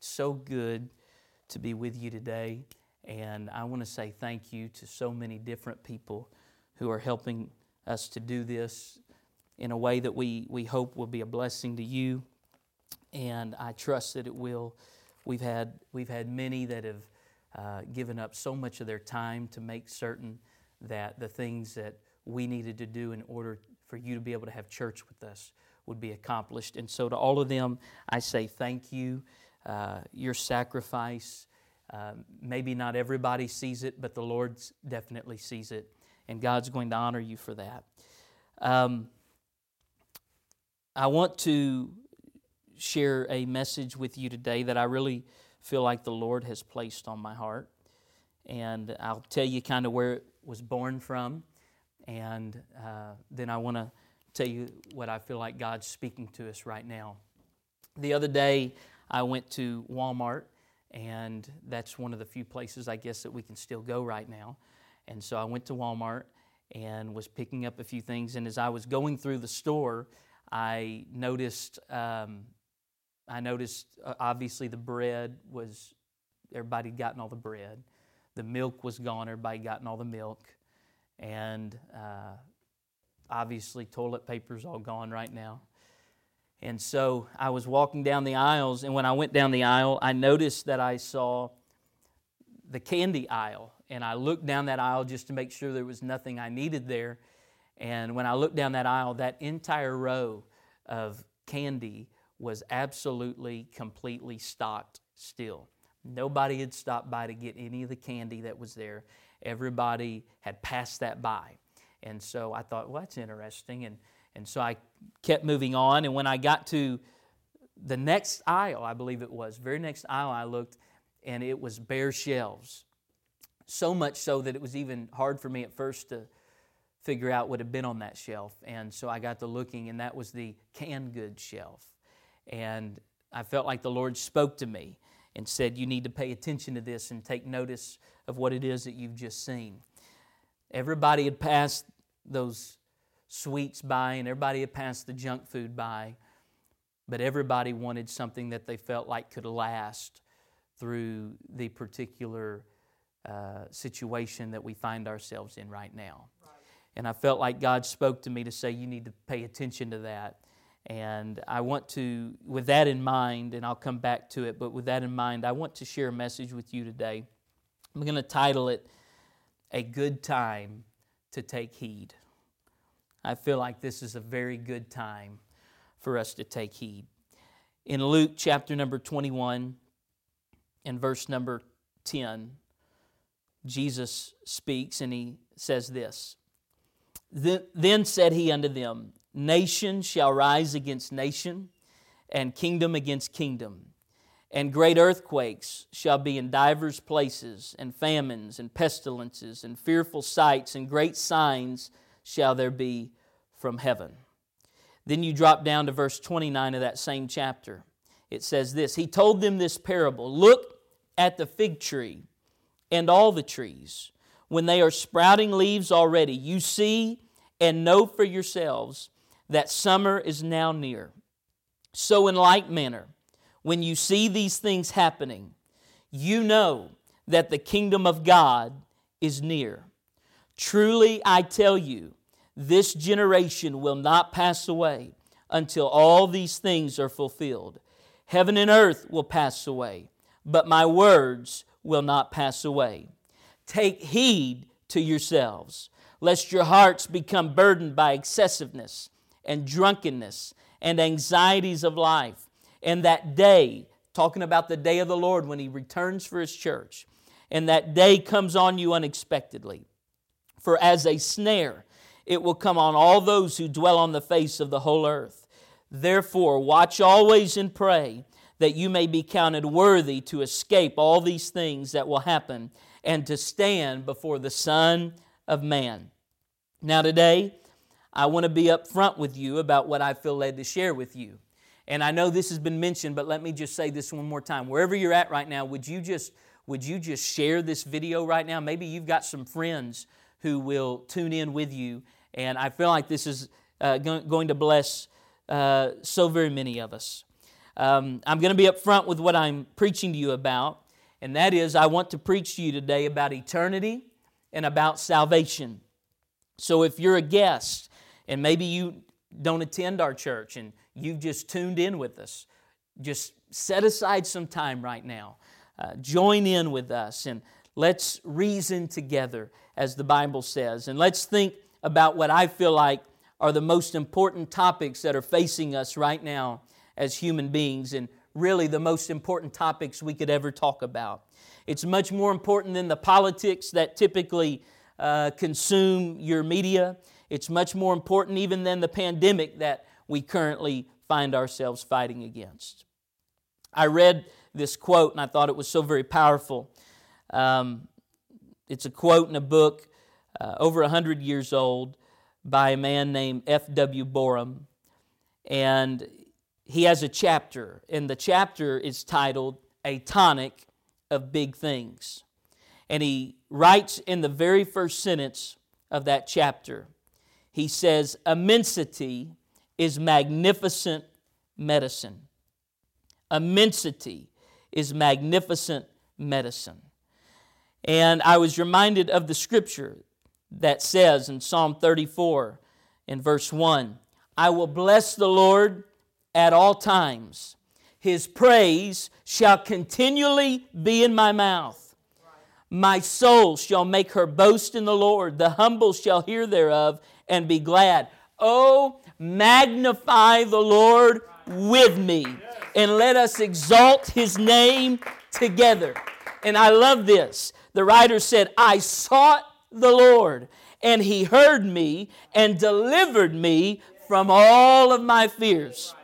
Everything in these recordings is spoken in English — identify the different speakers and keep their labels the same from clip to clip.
Speaker 1: so good to be with you today. And I want to say thank you to so many different people who are helping us to do this in a way that we, we hope will be a blessing to you. And I trust that it will. We've had, we've had many that have uh, given up so much of their time to make certain that the things that we needed to do in order for you to be able to have church with us would be accomplished. And so, to all of them, I say thank you. Uh, your sacrifice, uh, maybe not everybody sees it, but the Lord definitely sees it. And God's going to honor you for that. Um, I want to share a message with you today that I really feel like the Lord has placed on my heart. And I'll tell you kind of where it was born from. And uh, then I want to tell you what I feel like God's speaking to us right now. The other day, I went to Walmart, and that's one of the few places I guess that we can still go right now. And so I went to Walmart and was picking up a few things. And as I was going through the store, I noticed, um, I noticed uh, obviously the bread was everybody had gotten all the bread. The milk was gone. Everybody had gotten all the milk, and uh, obviously toilet paper's all gone right now. And so I was walking down the aisles, and when I went down the aisle, I noticed that I saw the candy aisle. And I looked down that aisle just to make sure there was nothing I needed there. And when I looked down that aisle, that entire row of candy was absolutely, completely stocked still. Nobody had stopped by to get any of the candy that was there. Everybody had passed that by. And so I thought, well, that's interesting. And, and so I kept moving on. And when I got to the next aisle, I believe it was, very next aisle, I looked and it was bare shelves. So much so that it was even hard for me at first to figure out what had been on that shelf. And so I got to looking, and that was the canned goods shelf. And I felt like the Lord spoke to me and said, You need to pay attention to this and take notice of what it is that you've just seen. Everybody had passed those sweets by, and everybody had passed the junk food by, but everybody wanted something that they felt like could last through the particular uh, situation that we find ourselves in right now. Right. And I felt like God spoke to me to say, You need to pay attention to that. And I want to, with that in mind, and I'll come back to it, but with that in mind, I want to share a message with you today. I'm going to title it A Good Time to Take Heed. I feel like this is a very good time for us to take heed. In Luke chapter number 21 and verse number 10, Jesus speaks and he says this Then said he unto them, Nation shall rise against nation, and kingdom against kingdom. And great earthquakes shall be in divers places, and famines, and pestilences, and fearful sights, and great signs shall there be from heaven. Then you drop down to verse 29 of that same chapter. It says this He told them this parable Look at the fig tree and all the trees. When they are sprouting leaves already, you see and know for yourselves that summer is now near. So, in like manner, when you see these things happening, you know that the kingdom of God is near. Truly, I tell you, this generation will not pass away until all these things are fulfilled. Heaven and earth will pass away, but my words will not pass away. Take heed to yourselves, lest your hearts become burdened by excessiveness and drunkenness and anxieties of life. And that day, talking about the day of the Lord when He returns for His church, and that day comes on you unexpectedly. For as a snare, it will come on all those who dwell on the face of the whole earth. Therefore, watch always and pray that you may be counted worthy to escape all these things that will happen and to stand before the Son of Man. Now, today, I want to be upfront with you about what I feel led to share with you. And I know this has been mentioned, but let me just say this one more time. Wherever you're at right now, would you just would you just share this video right now? Maybe you've got some friends who will tune in with you, and I feel like this is uh, going to bless uh, so very many of us. Um, I'm going to be upfront with what I'm preaching to you about, and that is I want to preach to you today about eternity and about salvation. So if you're a guest and maybe you don't attend our church and you've just tuned in with us, just set aside some time right now. Uh, join in with us and let's reason together, as the Bible says. And let's think about what I feel like are the most important topics that are facing us right now as human beings, and really the most important topics we could ever talk about. It's much more important than the politics that typically uh, consume your media. It's much more important even than the pandemic that we currently find ourselves fighting against. I read this quote and I thought it was so very powerful. Um, it's a quote in a book uh, over 100 years old by a man named F.W. Boreham. And he has a chapter, and the chapter is titled A Tonic of Big Things. And he writes in the very first sentence of that chapter, he says, Immensity is magnificent medicine. Immensity is magnificent medicine. And I was reminded of the scripture that says in Psalm 34 in verse 1 I will bless the Lord at all times. His praise shall continually be in my mouth. My soul shall make her boast in the Lord. The humble shall hear thereof and be glad. Oh, magnify the Lord with me and let us exalt his name together. And I love this. The writer said, I sought the Lord, and he heard me and delivered me from all of my fears.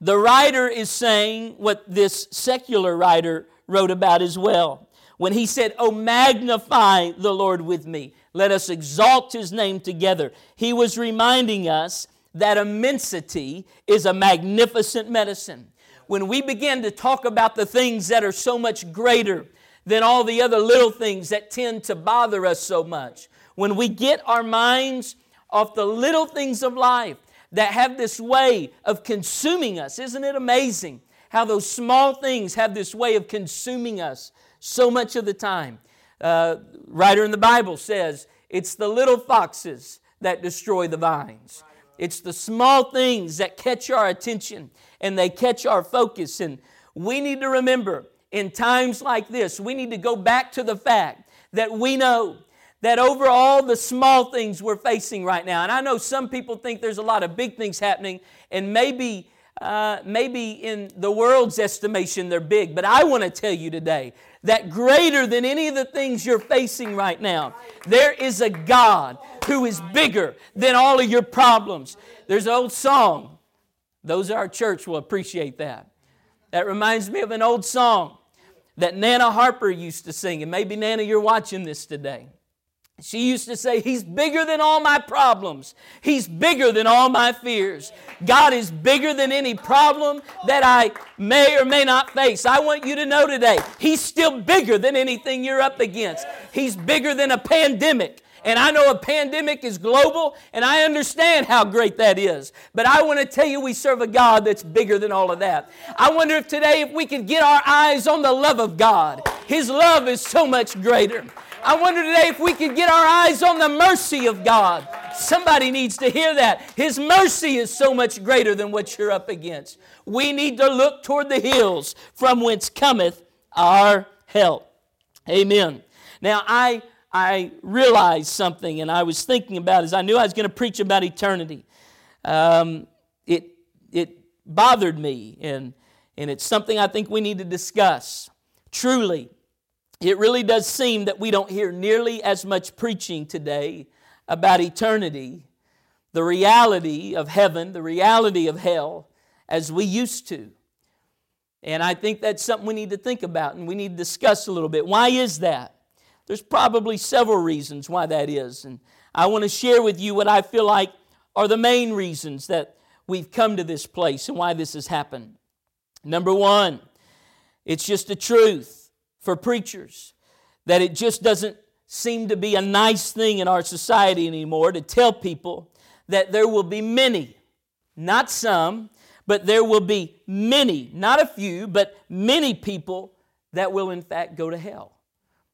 Speaker 1: The writer is saying what this secular writer wrote about as well. When he said, Oh, magnify the Lord with me, let us exalt his name together, he was reminding us that immensity is a magnificent medicine. When we begin to talk about the things that are so much greater than all the other little things that tend to bother us so much, when we get our minds off the little things of life that have this way of consuming us, isn't it amazing how those small things have this way of consuming us so much of the time? Uh, writer in the Bible says, It's the little foxes that destroy the vines. It's the small things that catch our attention and they catch our focus. And we need to remember in times like this, we need to go back to the fact that we know that over all the small things we're facing right now, and I know some people think there's a lot of big things happening, and maybe uh, maybe in the world's estimation they're big, but I want to tell you today that greater than any of the things you're facing right now, there is a God who is bigger than all of your problems. There's an old song. Those at our church will appreciate that. That reminds me of an old song that Nana Harper used to sing. And maybe, Nana, you're watching this today. She used to say, He's bigger than all my problems. He's bigger than all my fears. God is bigger than any problem that I may or may not face. I want you to know today, He's still bigger than anything you're up against. He's bigger than a pandemic. And I know a pandemic is global, and I understand how great that is. But I want to tell you, we serve a God that's bigger than all of that. I wonder if today, if we could get our eyes on the love of God. His love is so much greater. I wonder today if we could get our eyes on the mercy of God. Somebody needs to hear that. His mercy is so much greater than what you're up against. We need to look toward the hills from whence cometh our help. Amen. Now, I, I realized something and I was thinking about as I knew I was going to preach about eternity. Um, it, it bothered me, and, and it's something I think we need to discuss. Truly, it really does seem that we don't hear nearly as much preaching today about eternity, the reality of heaven, the reality of hell, as we used to. And I think that's something we need to think about and we need to discuss a little bit. Why is that? There's probably several reasons why that is. And I want to share with you what I feel like are the main reasons that we've come to this place and why this has happened. Number one, it's just the truth for preachers that it just doesn't seem to be a nice thing in our society anymore to tell people that there will be many, not some, but there will be many, not a few, but many people that will in fact go to hell.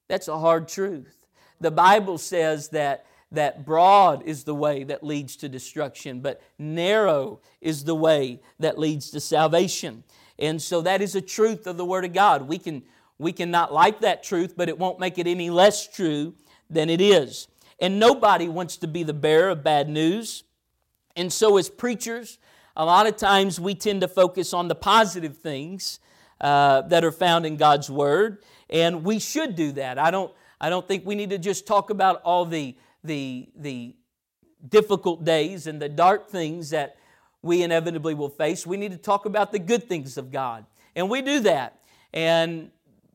Speaker 1: That's a hard truth. The Bible says that, that broad is the way that leads to destruction, but narrow is the way that leads to salvation. And so that is a truth of the Word of God. We can, we can not like that truth, but it won't make it any less true than it is. And nobody wants to be the bearer of bad news. And so, as preachers, a lot of times we tend to focus on the positive things uh, that are found in God's Word, and we should do that. I don't, I don't think we need to just talk about all the, the, the difficult days and the dark things that we inevitably will face. We need to talk about the good things of God, and we do that. And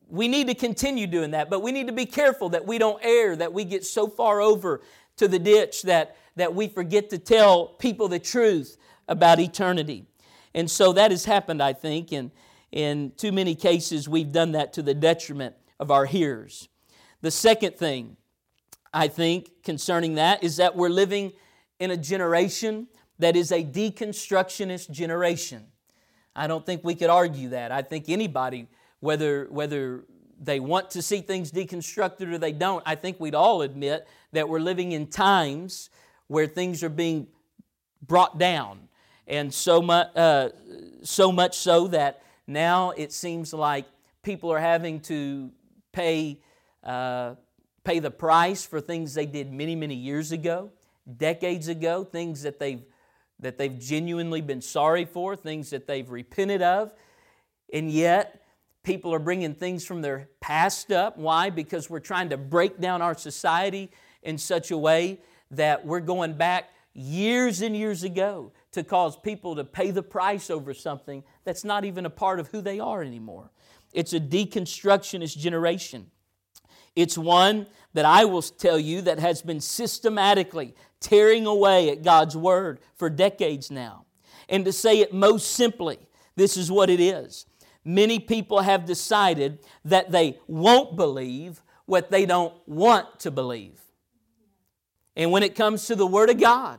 Speaker 1: we need to continue doing that, but we need to be careful that we don't err, that we get so far over to the ditch that, that we forget to tell people the truth about eternity. And so that has happened, I think, and in too many cases we've done that to the detriment of our hearers. The second thing I think concerning that is that we're living in a generation that is a deconstructionist generation. I don't think we could argue that. I think anybody whether, whether they want to see things deconstructed or they don't, I think we'd all admit that we're living in times where things are being brought down. And so much, uh, so much so that now it seems like people are having to pay, uh, pay the price for things they did many, many years ago, decades ago, things that they've, that they've genuinely been sorry for, things that they've repented of. And yet, People are bringing things from their past up. Why? Because we're trying to break down our society in such a way that we're going back years and years ago to cause people to pay the price over something that's not even a part of who they are anymore. It's a deconstructionist generation. It's one that I will tell you that has been systematically tearing away at God's Word for decades now. And to say it most simply, this is what it is Many people have decided that they won't believe what they don't want to believe. And when it comes to the Word of God,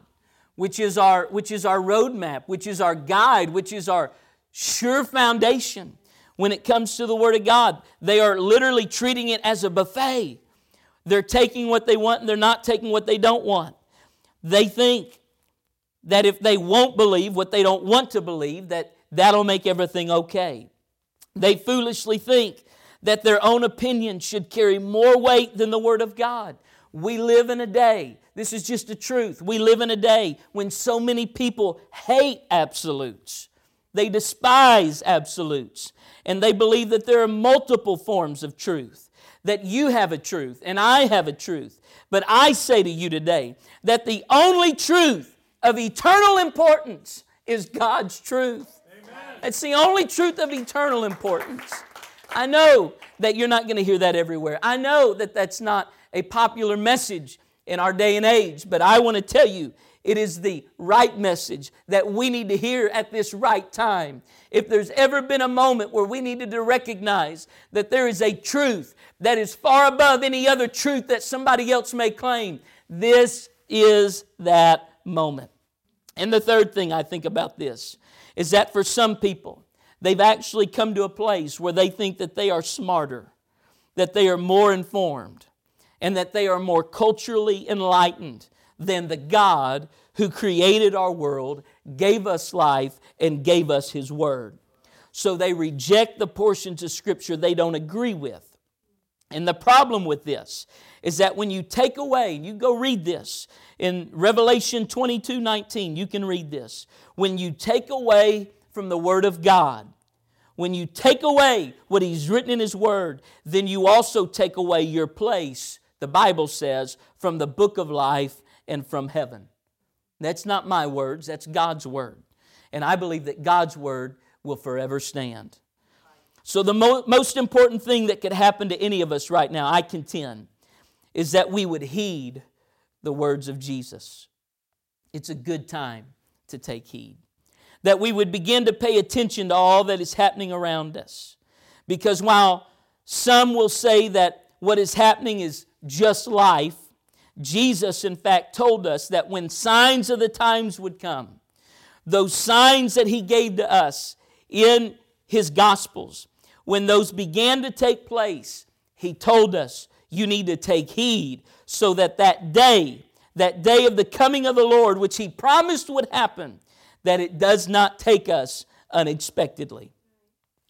Speaker 1: which is our, which is our roadmap, which is our guide, which is our sure foundation, when it comes to the Word of God, they are literally treating it as a buffet. They're taking what they want and they're not taking what they don't want. They think that if they won't believe what they don't want to believe, that that'll make everything okay. They foolishly think that their own opinion should carry more weight than the Word of God. We live in a day, this is just the truth. We live in a day when so many people hate absolutes. They despise absolutes. And they believe that there are multiple forms of truth, that you have a truth and I have a truth. But I say to you today that the only truth of eternal importance is God's truth. It's the only truth of eternal importance. I know that you're not going to hear that everywhere. I know that that's not a popular message in our day and age, but I want to tell you it is the right message that we need to hear at this right time. If there's ever been a moment where we needed to recognize that there is a truth that is far above any other truth that somebody else may claim, this is that moment. And the third thing I think about this is that for some people, they've actually come to a place where they think that they are smarter, that they are more informed, and that they are more culturally enlightened than the God who created our world, gave us life, and gave us His Word. So they reject the portions of Scripture they don't agree with. And the problem with this is that when you take away, you go read this in Revelation 22 19, you can read this. When you take away from the Word of God, when you take away what He's written in His Word, then you also take away your place, the Bible says, from the book of life and from heaven. That's not my words, that's God's Word. And I believe that God's Word will forever stand. So, the mo- most important thing that could happen to any of us right now, I contend, is that we would heed the words of Jesus. It's a good time to take heed. That we would begin to pay attention to all that is happening around us. Because while some will say that what is happening is just life, Jesus, in fact, told us that when signs of the times would come, those signs that he gave to us in his gospels, when those began to take place, he told us, you need to take heed so that that day, that day of the coming of the Lord, which he promised would happen, that it does not take us unexpectedly.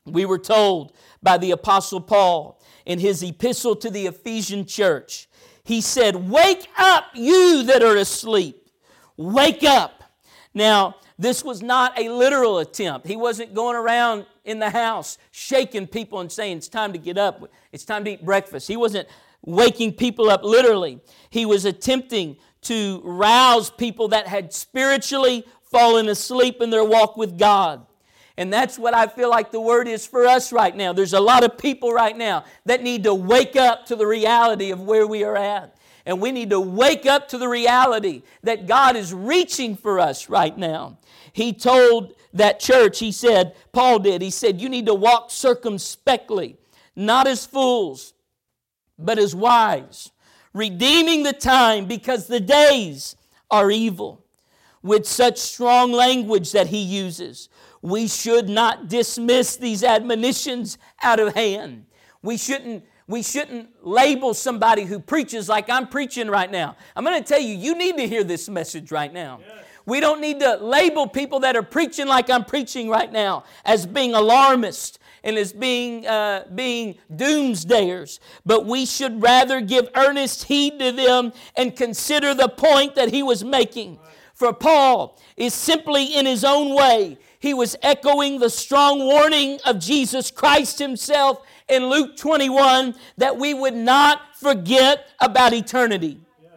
Speaker 1: We were told by the Apostle Paul in his epistle to the Ephesian church, he said, Wake up, you that are asleep. Wake up. Now, this was not a literal attempt. He wasn't going around in the house shaking people and saying, It's time to get up, it's time to eat breakfast. He wasn't waking people up literally. He was attempting to rouse people that had spiritually fallen asleep in their walk with God. And that's what I feel like the word is for us right now. There's a lot of people right now that need to wake up to the reality of where we are at. And we need to wake up to the reality that God is reaching for us right now. He told that church, he said, Paul did, he said, You need to walk circumspectly, not as fools, but as wise, redeeming the time because the days are evil. With such strong language that he uses, we should not dismiss these admonitions out of hand. We shouldn't we shouldn't label somebody who preaches like I'm preaching right now. I'm going to tell you, you need to hear this message right now. Yes. We don't need to label people that are preaching like I'm preaching right now as being alarmist and as being, uh, being doomsdayers, but we should rather give earnest heed to them and consider the point that he was making. For Paul is simply in his own way, he was echoing the strong warning of Jesus Christ himself in Luke 21 that we would not forget about eternity. Yes.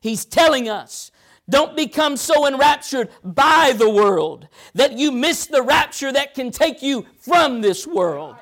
Speaker 1: He's telling us don't become so enraptured by the world that you miss the rapture that can take you from this world.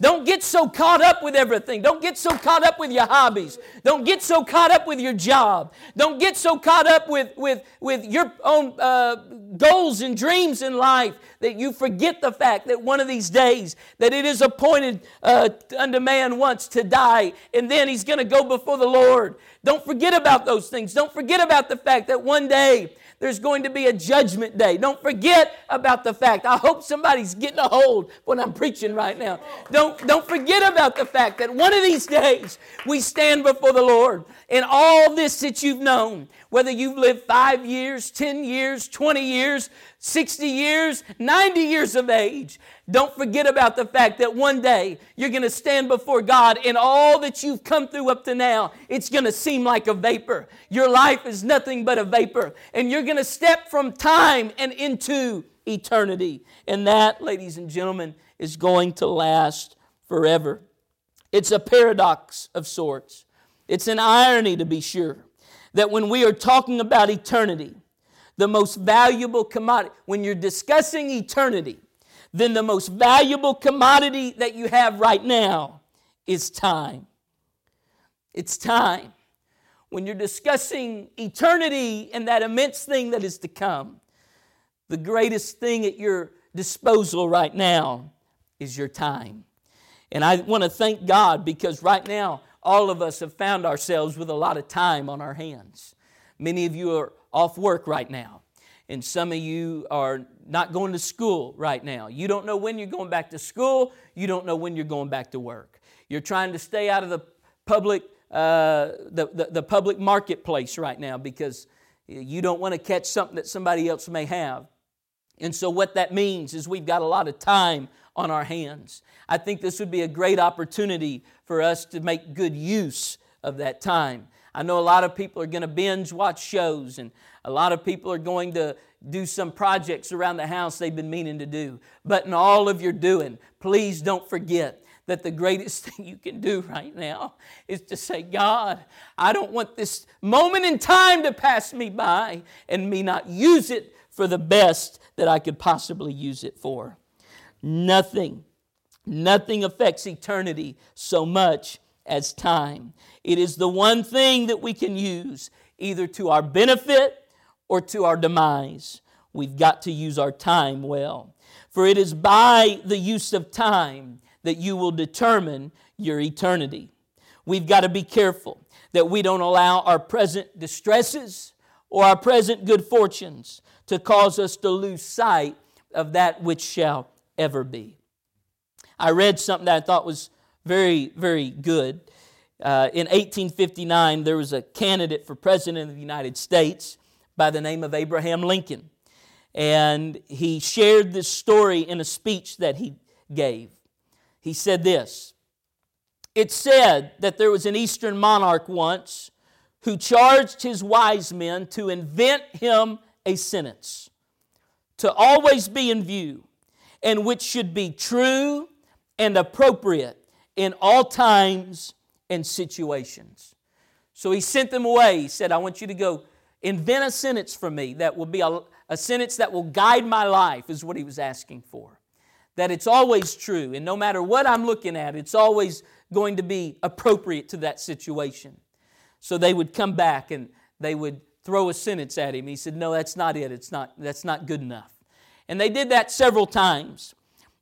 Speaker 1: Don't get so caught up with everything. Don't get so caught up with your hobbies. Don't get so caught up with your job. Don't get so caught up with, with, with your own uh, goals and dreams in life that you forget the fact that one of these days that it is appointed uh, unto man once to die and then he's going to go before the Lord. Don't forget about those things. Don't forget about the fact that one day there's going to be a judgment day. Don't forget about the fact. I hope somebody's getting a hold when I'm preaching right now. Don't, don't forget about the fact that one of these days we stand before the Lord. And all this that you've known, whether you've lived five years, 10 years, 20 years, 60 years, 90 years of age, don't forget about the fact that one day you're going to stand before God and all that you've come through up to now, it's going to seem like a vapor. Your life is nothing but a vapor. And you're going to step from time and into eternity. And that, ladies and gentlemen, is going to last forever. It's a paradox of sorts. It's an irony, to be sure, that when we are talking about eternity, the most valuable commodity, when you're discussing eternity, then the most valuable commodity that you have right now is time. It's time. When you're discussing eternity and that immense thing that is to come, the greatest thing at your disposal right now is your time. And I want to thank God because right now, all of us have found ourselves with a lot of time on our hands. Many of you are off work right now, and some of you are not going to school right now. You don't know when you're going back to school. You don't know when you're going back to work. You're trying to stay out of the public, uh, the, the, the public marketplace right now because you don't want to catch something that somebody else may have. And so, what that means is we've got a lot of time on our hands. I think this would be a great opportunity for us to make good use of that time. I know a lot of people are going to binge watch shows, and a lot of people are going to do some projects around the house they've been meaning to do. But in all of your doing, please don't forget that the greatest thing you can do right now is to say, God, I don't want this moment in time to pass me by and me not use it for the best that I could possibly use it for. Nothing, nothing affects eternity so much as time. It is the one thing that we can use either to our benefit or to our demise. We've got to use our time well. For it is by the use of time that you will determine your eternity. We've got to be careful that we don't allow our present distresses or our present good fortunes to cause us to lose sight of that which shall ever be. I read something that I thought was very, very good. Uh, in 1859, there was a candidate for president of the United States by the name of Abraham Lincoln. And he shared this story in a speech that he gave. He said this It said that there was an Eastern monarch once who charged his wise men to invent him a sentence to always be in view and which should be true and appropriate in all times and situations. So he sent them away. He said, I want you to go invent a sentence for me that will be a, a sentence that will guide my life, is what he was asking for. That it's always true, and no matter what I'm looking at, it's always going to be appropriate to that situation. So they would come back and they would throw a sentence at him. He said, No, that's not it. It's not, that's not good enough. And they did that several times.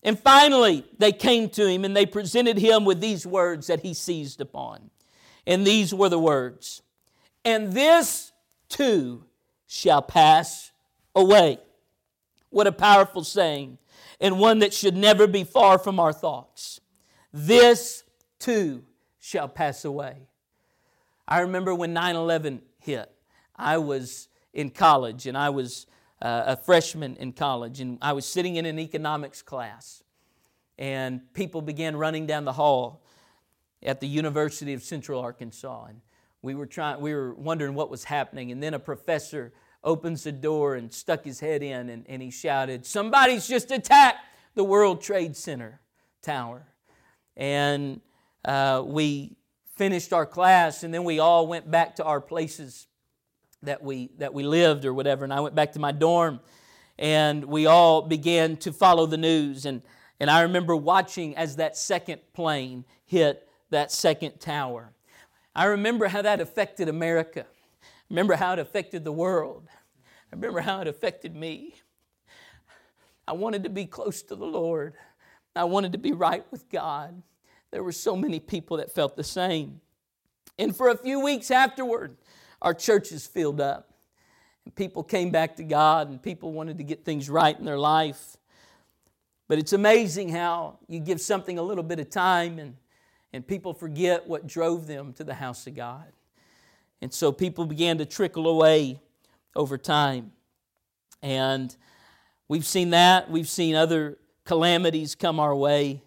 Speaker 1: And finally, they came to him and they presented him with these words that he seized upon. And these were the words And this too shall pass away. What a powerful saying, and one that should never be far from our thoughts. This too shall pass away. I remember when 9 11 hit, I was in college and I was uh, a freshman in college, and I was sitting in an economics class, and people began running down the hall at the University of Central Arkansas. And we were, trying, we were wondering what was happening, and then a professor opens the door and stuck his head in, and, and he shouted, Somebody's just attacked the World Trade Center tower. And uh, we finished our class, and then we all went back to our places that we, that we lived or whatever. And I went back to my dorm, and we all began to follow the news. And, and I remember watching as that second plane hit that second tower. I remember how that affected America. I remember how it affected the world. I remember how it affected me. I wanted to be close to the Lord. I wanted to be right with God. There were so many people that felt the same. And for a few weeks afterward, our churches filled up. And people came back to God and people wanted to get things right in their life. But it's amazing how you give something a little bit of time and, and people forget what drove them to the house of God. And so people began to trickle away over time. And we've seen that. We've seen other calamities come our way.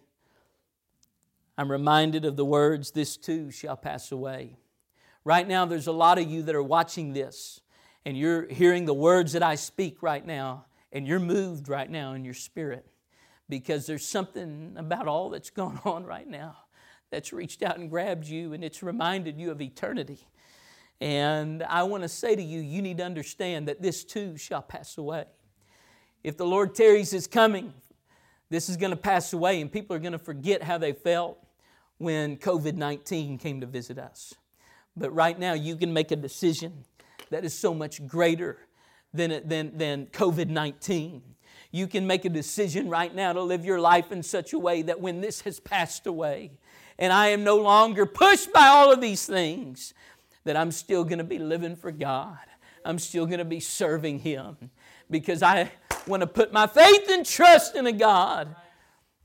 Speaker 1: I'm reminded of the words, This too shall pass away. Right now, there's a lot of you that are watching this, and you're hearing the words that I speak right now, and you're moved right now in your spirit because there's something about all that's going on right now that's reached out and grabbed you, and it's reminded you of eternity. And I want to say to you, you need to understand that this too shall pass away. If the Lord tarries is coming, this is going to pass away, and people are going to forget how they felt when COVID 19 came to visit us. But right now, you can make a decision that is so much greater than, than, than COVID 19. You can make a decision right now to live your life in such a way that when this has passed away and I am no longer pushed by all of these things, that I'm still going to be living for God. I'm still going to be serving Him because I want to put my faith and trust in a God,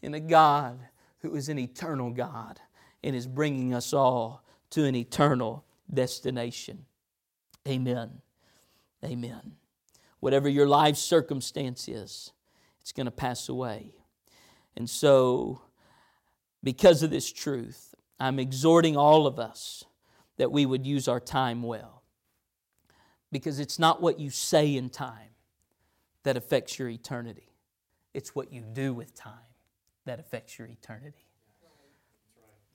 Speaker 1: in a God who is an eternal God and is bringing us all to an eternal destination. Amen. Amen. Whatever your life circumstance is, it's going to pass away. And so, because of this truth, I'm exhorting all of us that we would use our time well. Because it's not what you say in time that affects your eternity, it's what you do with time that affects your eternity.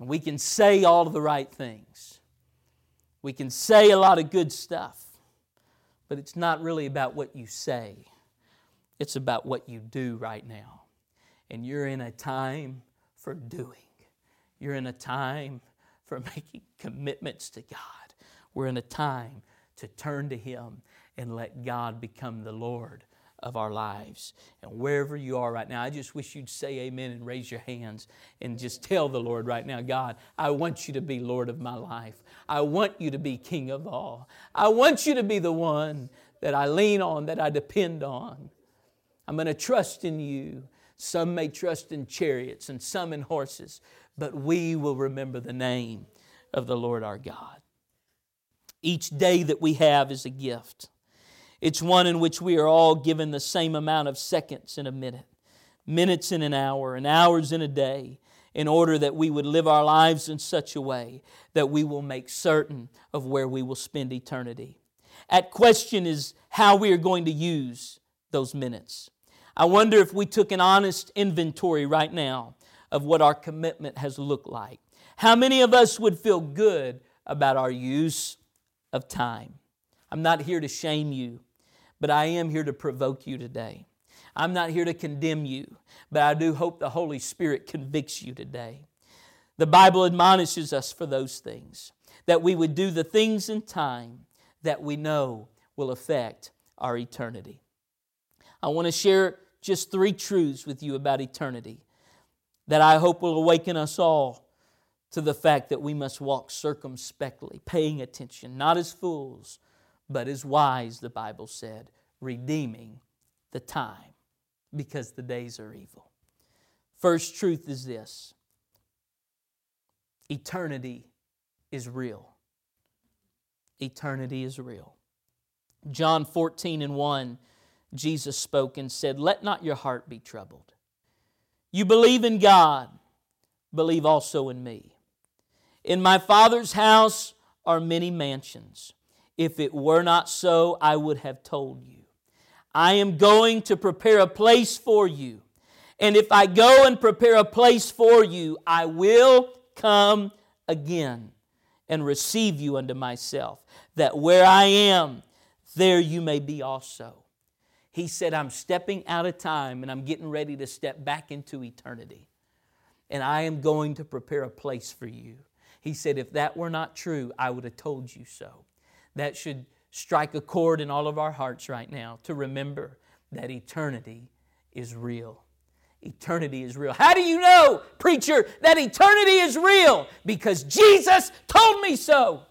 Speaker 1: We can say all of the right things. We can say a lot of good stuff, but it's not really about what you say. It's about what you do right now. And you're in a time for doing. You're in a time for making commitments to God. We're in a time to turn to Him and let God become the Lord of our lives. And wherever you are right now, I just wish you'd say amen and raise your hands and just tell the Lord right now, God, I want you to be Lord of my life. I want you to be King of all. I want you to be the one that I lean on, that I depend on. I'm going to trust in you. Some may trust in chariots and some in horses, but we will remember the name of the Lord our God. Each day that we have is a gift. It's one in which we are all given the same amount of seconds in a minute, minutes in an hour, and hours in a day, in order that we would live our lives in such a way that we will make certain of where we will spend eternity. At question is how we are going to use those minutes. I wonder if we took an honest inventory right now of what our commitment has looked like. How many of us would feel good about our use of time? I'm not here to shame you but I am here to provoke you today. I'm not here to condemn you, but I do hope the Holy Spirit convicts you today. The Bible admonishes us for those things, that we would do the things in time that we know will affect our eternity. I want to share just three truths with you about eternity that I hope will awaken us all to the fact that we must walk circumspectly, paying attention, not as fools, but as wise, the Bible said, redeeming the time because the days are evil. First truth is this eternity is real. Eternity is real. John 14 and 1, Jesus spoke and said, Let not your heart be troubled. You believe in God, believe also in me. In my Father's house are many mansions. If it were not so, I would have told you. I am going to prepare a place for you. And if I go and prepare a place for you, I will come again and receive you unto myself, that where I am, there you may be also. He said, I'm stepping out of time and I'm getting ready to step back into eternity. And I am going to prepare a place for you. He said, if that were not true, I would have told you so that should strike a chord in all of our hearts right now to remember that eternity is real. Eternity is real. How do you know, preacher, that eternity is real? Because Jesus told me so.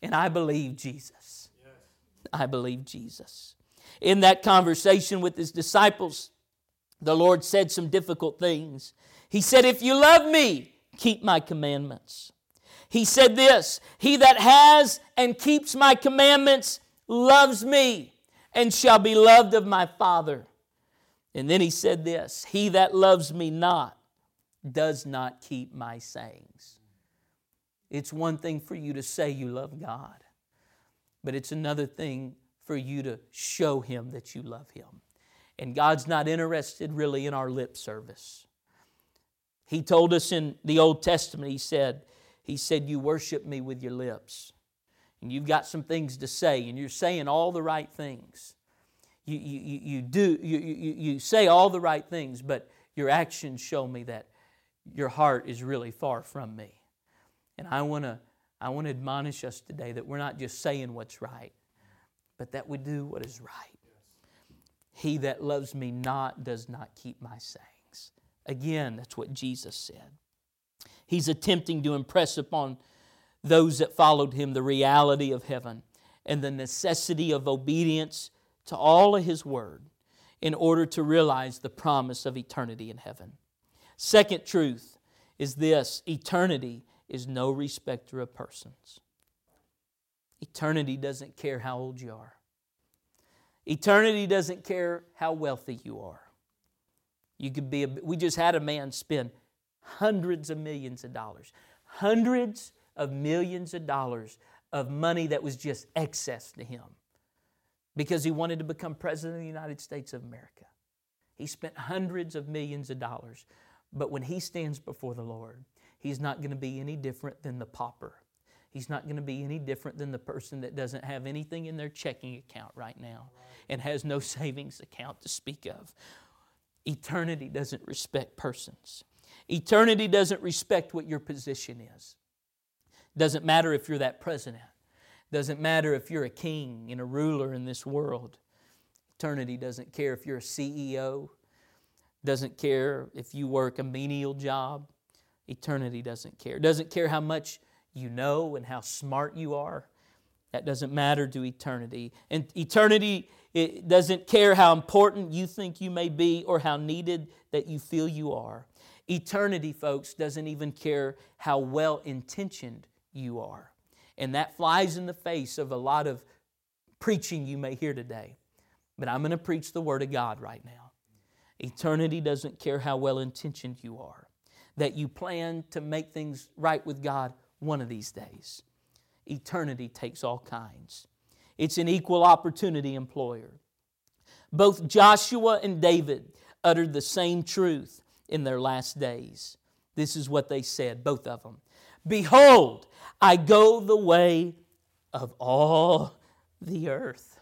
Speaker 1: And I believe Jesus. I believe Jesus. In that conversation with his disciples, the Lord said some difficult things. He said, If you love me, keep my commandments. He said this He that has and keeps my commandments loves me and shall be loved of my Father. And then he said this He that loves me not does not keep my sayings. It's one thing for you to say you love God, but it's another thing for you to show Him that you love Him. And God's not interested really in our lip service. He told us in the Old Testament, He said, he said, You worship me with your lips. And you've got some things to say, and you're saying all the right things. You, you, you, do, you, you, you say all the right things, but your actions show me that your heart is really far from me. And I want to I want to admonish us today that we're not just saying what's right, but that we do what is right. He that loves me not does not keep my sayings. Again, that's what Jesus said. He's attempting to impress upon those that followed him the reality of heaven and the necessity of obedience to all of his word in order to realize the promise of eternity in heaven. Second truth is this eternity is no respecter of persons. Eternity doesn't care how old you are. Eternity doesn't care how wealthy you are. You could be a, we just had a man spend hundreds of millions of dollars, hundreds of millions of dollars of money that was just excess to him because he wanted to become president of the United States of America. He spent hundreds of millions of dollars, but when he stands before the Lord, he's not going to be any different than the pauper. He's not going to be any different than the person that doesn't have anything in their checking account right now and has no savings account to speak of. Eternity doesn't respect persons. Eternity doesn't respect what your position is. Doesn't matter if you're that president. Doesn't matter if you're a king and a ruler in this world. Eternity doesn't care if you're a CEO, doesn't care if you work a menial job. Eternity doesn't care. Doesn't care how much you know and how smart you are. That doesn't matter to eternity. And eternity it doesn't care how important you think you may be or how needed that you feel you are. Eternity, folks, doesn't even care how well intentioned you are. And that flies in the face of a lot of preaching you may hear today. But I'm going to preach the Word of God right now. Eternity doesn't care how well intentioned you are, that you plan to make things right with God one of these days. Eternity takes all kinds. It's an equal opportunity employer. Both Joshua and David uttered the same truth in their last days. This is what they said, both of them Behold, I go the way of all the earth.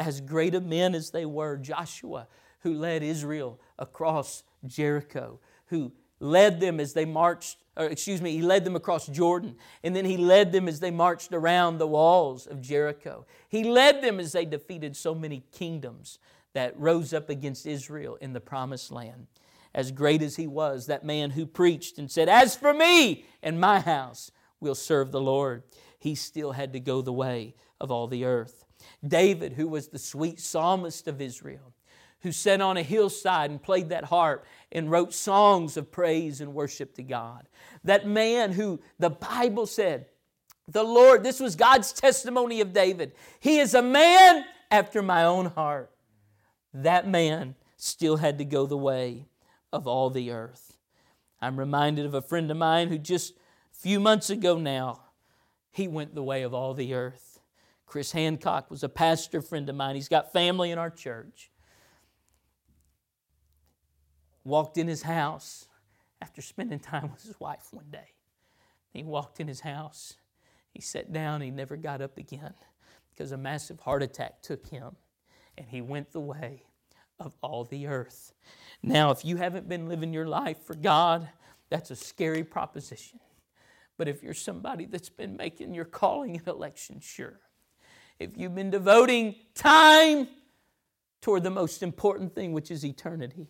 Speaker 1: As great a men as they were, Joshua, who led Israel across Jericho, who led them as they marched, or excuse me, he led them across Jordan, and then he led them as they marched around the walls of Jericho. He led them as they defeated so many kingdoms that rose up against Israel in the promised land. As great as he was, that man who preached and said, As for me and my house, we'll serve the Lord, he still had to go the way of all the earth. David, who was the sweet psalmist of Israel, who sat on a hillside and played that harp and wrote songs of praise and worship to God. That man who the Bible said, the Lord, this was God's testimony of David. He is a man after my own heart. That man still had to go the way of all the earth. I'm reminded of a friend of mine who just a few months ago now, he went the way of all the earth. Chris Hancock was a pastor friend of mine. He's got family in our church walked in his house after spending time with his wife one day. He walked in his house. He sat down. He never got up again because a massive heart attack took him and he went the way of all the earth. Now, if you haven't been living your life for God, that's a scary proposition. But if you're somebody that's been making your calling and election sure, if you've been devoting time toward the most important thing, which is eternity,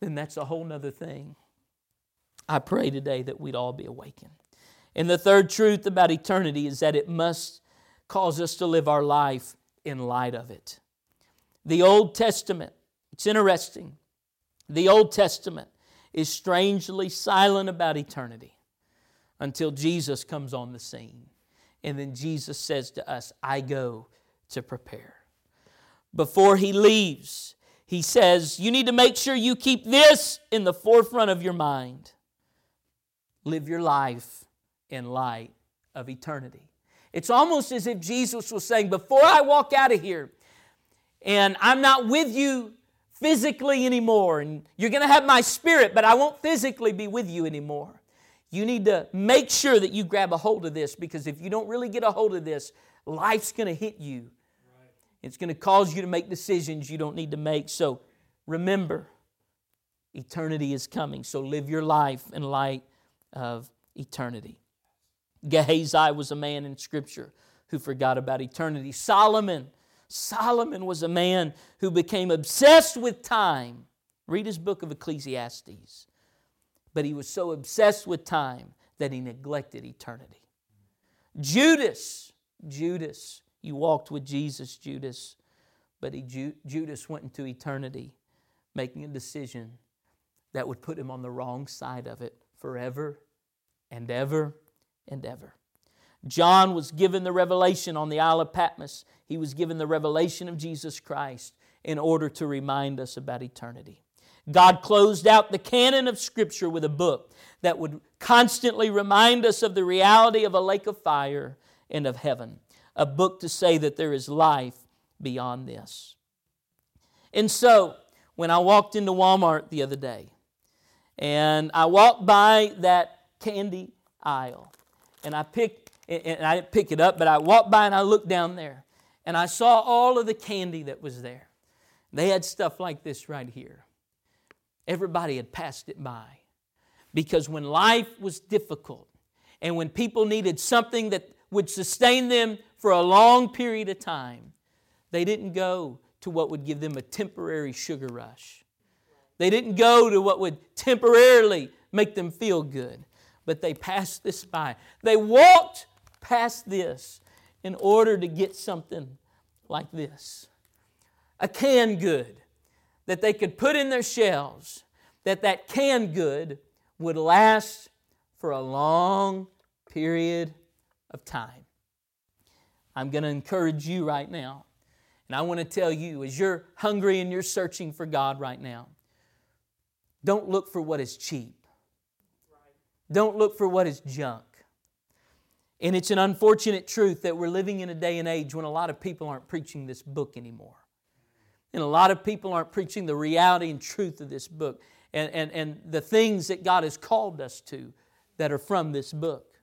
Speaker 1: then that's a whole nother thing. I pray today that we'd all be awakened. And the third truth about eternity is that it must cause us to live our life in light of it. The Old Testament, it's interesting. The Old Testament is strangely silent about eternity until Jesus comes on the scene. And then Jesus says to us, I go to prepare. Before he leaves, he says, You need to make sure you keep this in the forefront of your mind. Live your life in light of eternity. It's almost as if Jesus was saying, Before I walk out of here, and I'm not with you physically anymore, and you're going to have my spirit, but I won't physically be with you anymore. You need to make sure that you grab a hold of this because if you don't really get a hold of this, life's going to hit you it's going to cause you to make decisions you don't need to make. So remember, eternity is coming. So live your life in light of eternity. Gehazi was a man in Scripture who forgot about eternity. Solomon, Solomon was a man who became obsessed with time. Read his book of Ecclesiastes. But he was so obsessed with time that he neglected eternity. Judas, Judas you walked with Jesus, Judas, but he, Judas went into eternity making a decision that would put him on the wrong side of it forever and ever and ever. John was given the revelation on the Isle of Patmos. He was given the revelation of Jesus Christ in order to remind us about eternity. God closed out the canon of Scripture with a book that would constantly remind us of the reality of a lake of fire and of heaven a book to say that there is life beyond this. And so, when I walked into Walmart the other day, and I walked by that candy aisle, and I picked, and I didn't pick it up, but I walked by and I looked down there, and I saw all of the candy that was there. They had stuff like this right here. Everybody had passed it by. Because when life was difficult, and when people needed something that would sustain them for a long period of time, They didn't go to what would give them a temporary sugar rush. They didn't go to what would temporarily make them feel good, but they passed this by. They walked past this in order to get something like this a canned good that they could put in their shelves, that that canned good would last for a long period of time. I'm going to encourage you right now. And I want to tell you, as you're hungry and you're searching for God right now, don't look for what is cheap. Don't look for what is junk. And it's an unfortunate truth that we're living in a day and age when a lot of people aren't preaching this book anymore. And a lot of people aren't preaching the reality and truth of this book and, and, and the things that God has called us to that are from this book.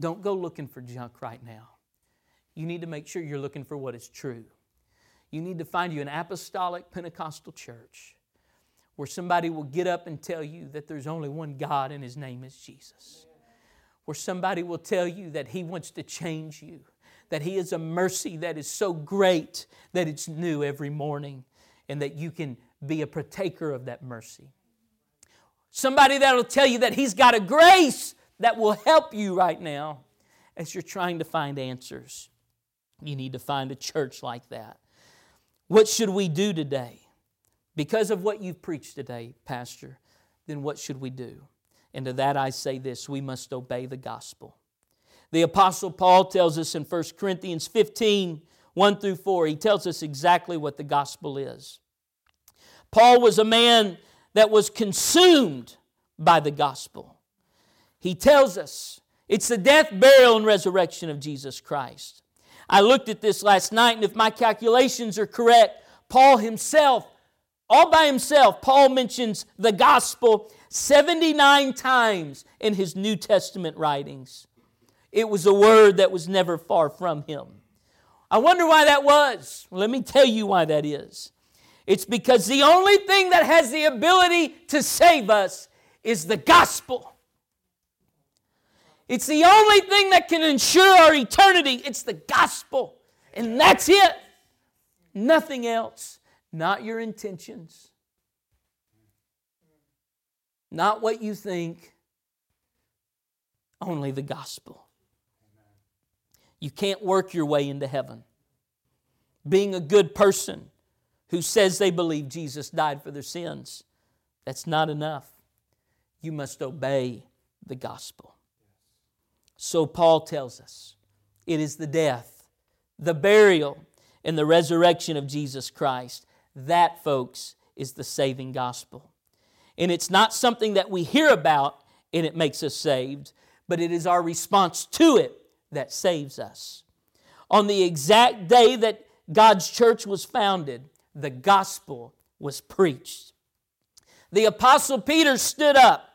Speaker 1: Don't go looking for junk right now. You need to make sure you're looking for what is true. You need to find you an apostolic Pentecostal church where somebody will get up and tell you that there's only one God and His name is Jesus. Where somebody will tell you that He wants to change you, that He is a mercy that is so great that it's new every morning, and that you can be a partaker of that mercy. Somebody that'll tell you that He's got a grace that will help you right now as you're trying to find answers. You need to find a church like that. What should we do today? Because of what you've preached today, Pastor, then what should we do? And to that I say this we must obey the gospel. The Apostle Paul tells us in 1 Corinthians 15 1 through 4, he tells us exactly what the gospel is. Paul was a man that was consumed by the gospel. He tells us it's the death, burial, and resurrection of Jesus Christ. I looked at this last night, and if my calculations are correct, Paul himself, all by himself, Paul mentions the gospel 79 times in his New Testament writings. It was a word that was never far from him. I wonder why that was. Let me tell you why that is. It's because the only thing that has the ability to save us is the gospel. It's the only thing that can ensure our eternity. It's the gospel. And that's it. Nothing else. Not your intentions. Not what you think. Only the gospel. You can't work your way into heaven. Being a good person who says they believe Jesus died for their sins, that's not enough. You must obey the gospel. So Paul tells us it is the death, the burial, and the resurrection of Jesus Christ. That, folks, is the saving gospel. And it's not something that we hear about and it makes us saved, but it is our response to it that saves us. On the exact day that God's church was founded, the gospel was preached. The Apostle Peter stood up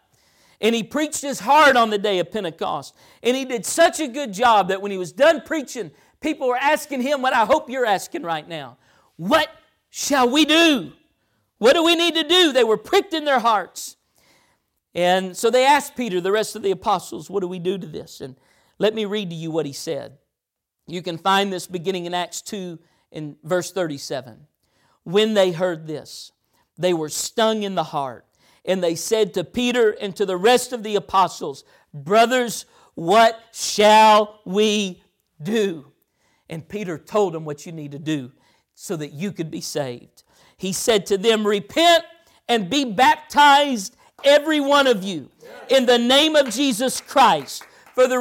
Speaker 1: and he preached his heart on the day of Pentecost. And he did such a good job that when he was done preaching, people were asking him what I hope you're asking right now What shall we do? What do we need to do? They were pricked in their hearts. And so they asked Peter, the rest of the apostles, What do we do to this? And let me read to you what he said. You can find this beginning in Acts 2 in verse 37. When they heard this, they were stung in the heart and they said to Peter and to the rest of the apostles, Brothers, what shall we do? And Peter told them what you need to do so that you could be saved. He said to them, Repent and be baptized, every one of you, in the name of Jesus Christ, for the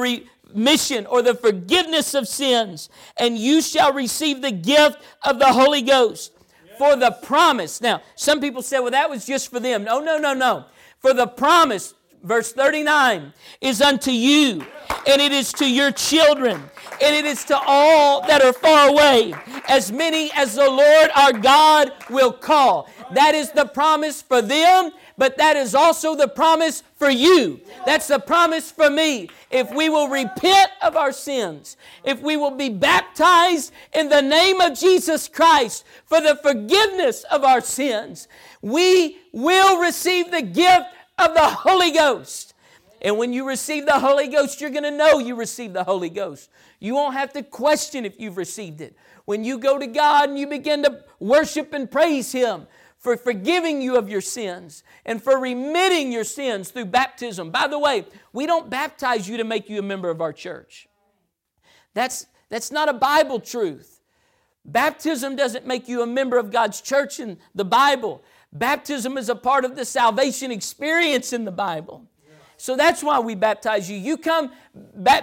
Speaker 1: remission or the forgiveness of sins, and you shall receive the gift of the Holy Ghost for the promise. Now, some people say, well, that was just for them. No, no, no, no. For the promise, verse 39, is unto you, and it is to your children, and it is to all that are far away, as many as the Lord our God will call. That is the promise for them, but that is also the promise for you. That's the promise for me. If we will repent of our sins, if we will be baptized in the name of Jesus Christ for the forgiveness of our sins, we will receive the gift of the Holy Ghost. And when you receive the Holy Ghost, you're going to know you received the Holy Ghost. You won't have to question if you've received it. When you go to God and you begin to worship and praise Him for forgiving you of your sins and for remitting your sins through baptism. By the way, we don't baptize you to make you a member of our church. That's, that's not a Bible truth. Baptism doesn't make you a member of God's church in the Bible. Baptism is a part of the salvation experience in the Bible. So that's why we baptize you. You come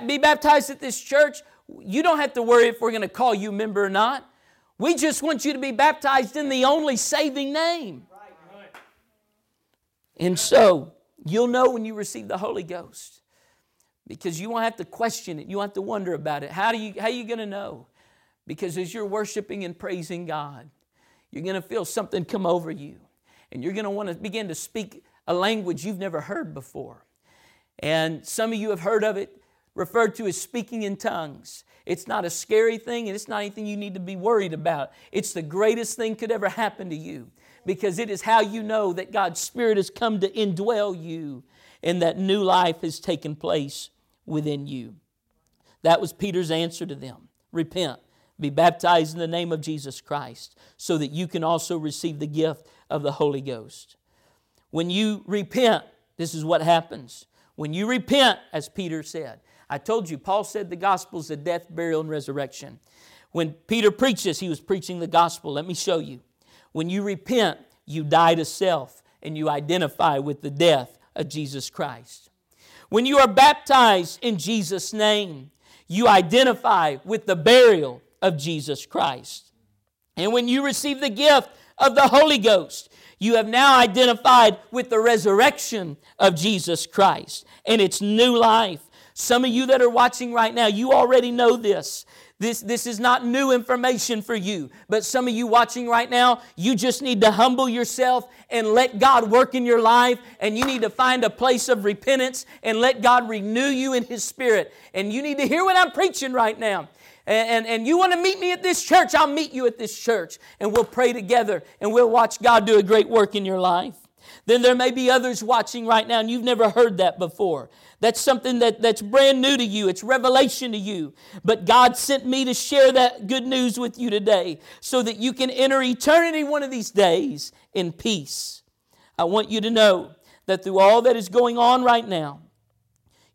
Speaker 1: be baptized at this church, you don't have to worry if we're going to call you member or not. We just want you to be baptized in the only saving name. And so you'll know when you receive the Holy Ghost because you won't have to question it. You won't have to wonder about it. How, do you, how are you going to know? Because as you're worshiping and praising God, you're going to feel something come over you. And you're going to want to begin to speak a language you've never heard before. And some of you have heard of it referred to as speaking in tongues. It's not a scary thing and it's not anything you need to be worried about. It's the greatest thing could ever happen to you because it is how you know that God's Spirit has come to indwell you and that new life has taken place within you. That was Peter's answer to them repent, be baptized in the name of Jesus Christ, so that you can also receive the gift of the Holy Ghost. When you repent, this is what happens. When you repent, as Peter said, I told you, Paul said the gospel is the death, burial, and resurrection. When Peter preached this, he was preaching the gospel. Let me show you. When you repent, you die to self and you identify with the death of Jesus Christ. When you are baptized in Jesus' name, you identify with the burial of Jesus Christ. And when you receive the gift of the Holy Ghost, you have now identified with the resurrection of Jesus Christ and its new life. Some of you that are watching right now, you already know this. This, this is not new information for you. But some of you watching right now, you just need to humble yourself and let God work in your life. And you need to find a place of repentance and let God renew you in His Spirit. And you need to hear what I'm preaching right now. And, and, and you want to meet me at this church, I'll meet you at this church. And we'll pray together and we'll watch God do a great work in your life. Then there may be others watching right now and you've never heard that before. That's something that, that's brand new to you. It's revelation to you. But God sent me to share that good news with you today so that you can enter eternity one of these days in peace. I want you to know that through all that is going on right now,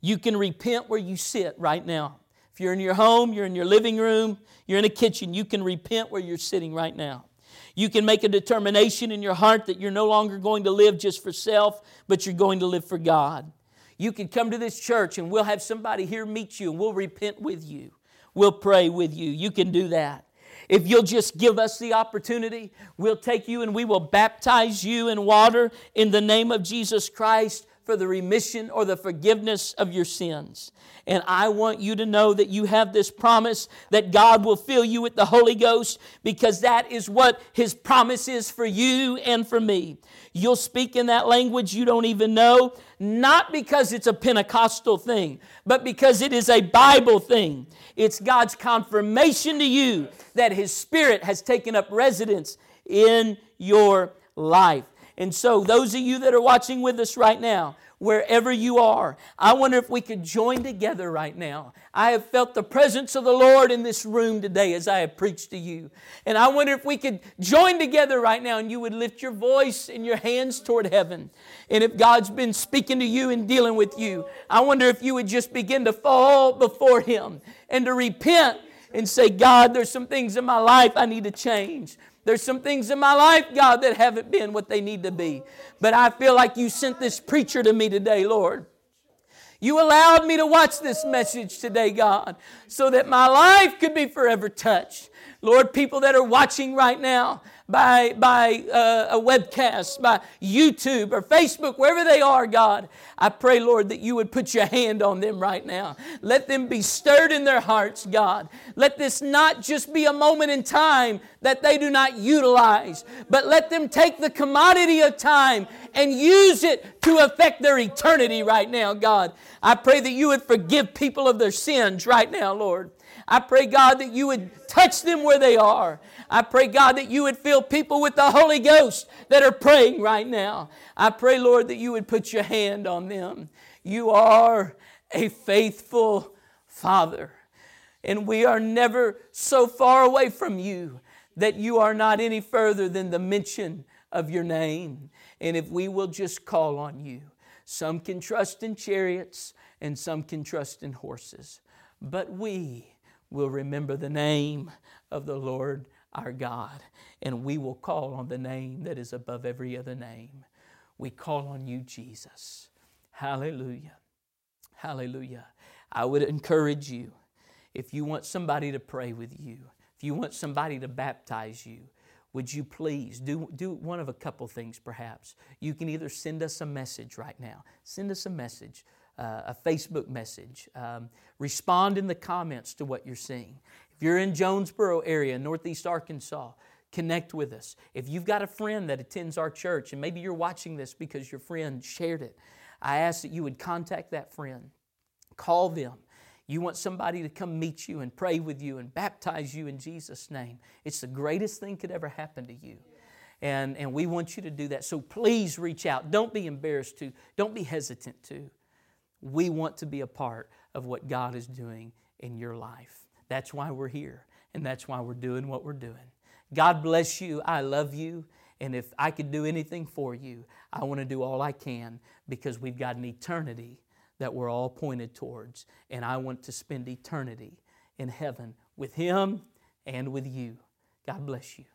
Speaker 1: you can repent where you sit right now. If you're in your home, you're in your living room, you're in a kitchen, you can repent where you're sitting right now. You can make a determination in your heart that you're no longer going to live just for self, but you're going to live for God. You can come to this church and we'll have somebody here meet you and we'll repent with you. We'll pray with you. You can do that. If you'll just give us the opportunity, we'll take you and we will baptize you in water in the name of Jesus Christ for the remission or the forgiveness of your sins. And I want you to know that you have this promise that God will fill you with the Holy Ghost because that is what His promise is for you and for me. You'll speak in that language you don't even know, not because it's a Pentecostal thing, but because it is a Bible thing. It's God's confirmation to you that His Spirit has taken up residence in your life. And so, those of you that are watching with us right now, wherever you are. I wonder if we could join together right now. I have felt the presence of the Lord in this room today as I have preached to you. And I wonder if we could join together right now and you would lift your voice and your hands toward heaven. And if God's been speaking to you and dealing with you, I wonder if you would just begin to fall before Him and to repent and say, God, there's some things in my life I need to change. There's some things in my life, God, that haven't been what they need to be. But I feel like you sent this preacher to me today, Lord. You allowed me to watch this message today, God, so that my life could be forever touched. Lord, people that are watching right now, by, by uh, a webcast, by YouTube or Facebook, wherever they are, God, I pray, Lord, that you would put your hand on them right now. Let them be stirred in their hearts, God. Let this not just be a moment in time that they do not utilize, but let them take the commodity of time and use it to affect their eternity right now, God. I pray that you would forgive people of their sins right now, Lord. I pray, God, that you would touch them where they are. I pray, God, that you would fill people with the Holy Ghost that are praying right now. I pray, Lord, that you would put your hand on them. You are a faithful Father. And we are never so far away from you that you are not any further than the mention of your name. And if we will just call on you, some can trust in chariots and some can trust in horses, but we will remember the name of the Lord our God, and we will call on the name that is above every other name. We call on you, Jesus. Hallelujah. Hallelujah. I would encourage you if you want somebody to pray with you, if you want somebody to baptize you, would you please do, do one of a couple things perhaps? You can either send us a message right now, send us a message, uh, a Facebook message, um, respond in the comments to what you're seeing. If you're in Jonesboro area, Northeast Arkansas, connect with us. If you've got a friend that attends our church, and maybe you're watching this because your friend shared it, I ask that you would contact that friend, call them. You want somebody to come meet you and pray with you and baptize you in Jesus' name. It's the greatest thing could ever happen to you. And, and we want you to do that. So please reach out. Don't be embarrassed to, don't be hesitant to. We want to be a part of what God is doing in your life. That's why we're here, and that's why we're doing what we're doing. God bless you. I love you. And if I could do anything for you, I want to do all I can because we've got an eternity that we're all pointed towards. And I want to spend eternity in heaven with Him and with you. God bless you.